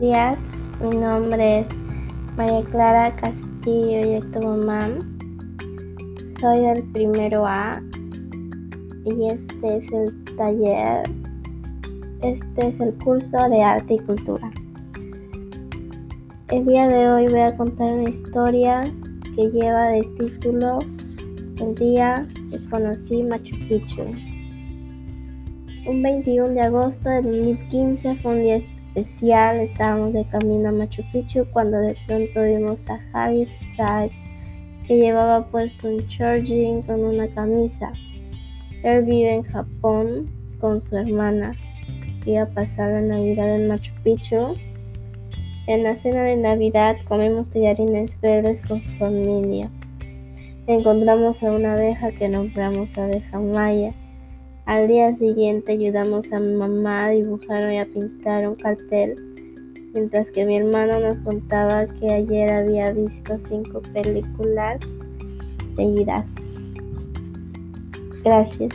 días, mi nombre es María Clara Castillo y tu mamá. Soy del primero A y este es el taller, este es el curso de arte y cultura. El día de hoy voy a contar una historia que lleva de título El día que conocí Machu Picchu. Un 21 de agosto de 2015 fue un día especial. Estábamos de camino a Machu Picchu cuando de pronto vimos a Harry Styles que llevaba puesto un short con una camisa. Él vive en Japón con su hermana. Iba a pasar la Navidad en Machu Picchu. En la cena de Navidad comimos tallarines verdes con su familia. Encontramos a una abeja que nombramos abeja maya. Al día siguiente ayudamos a mi mamá a dibujar y a pintar un cartel, mientras que mi hermano nos contaba que ayer había visto cinco películas seguidas. Gracias.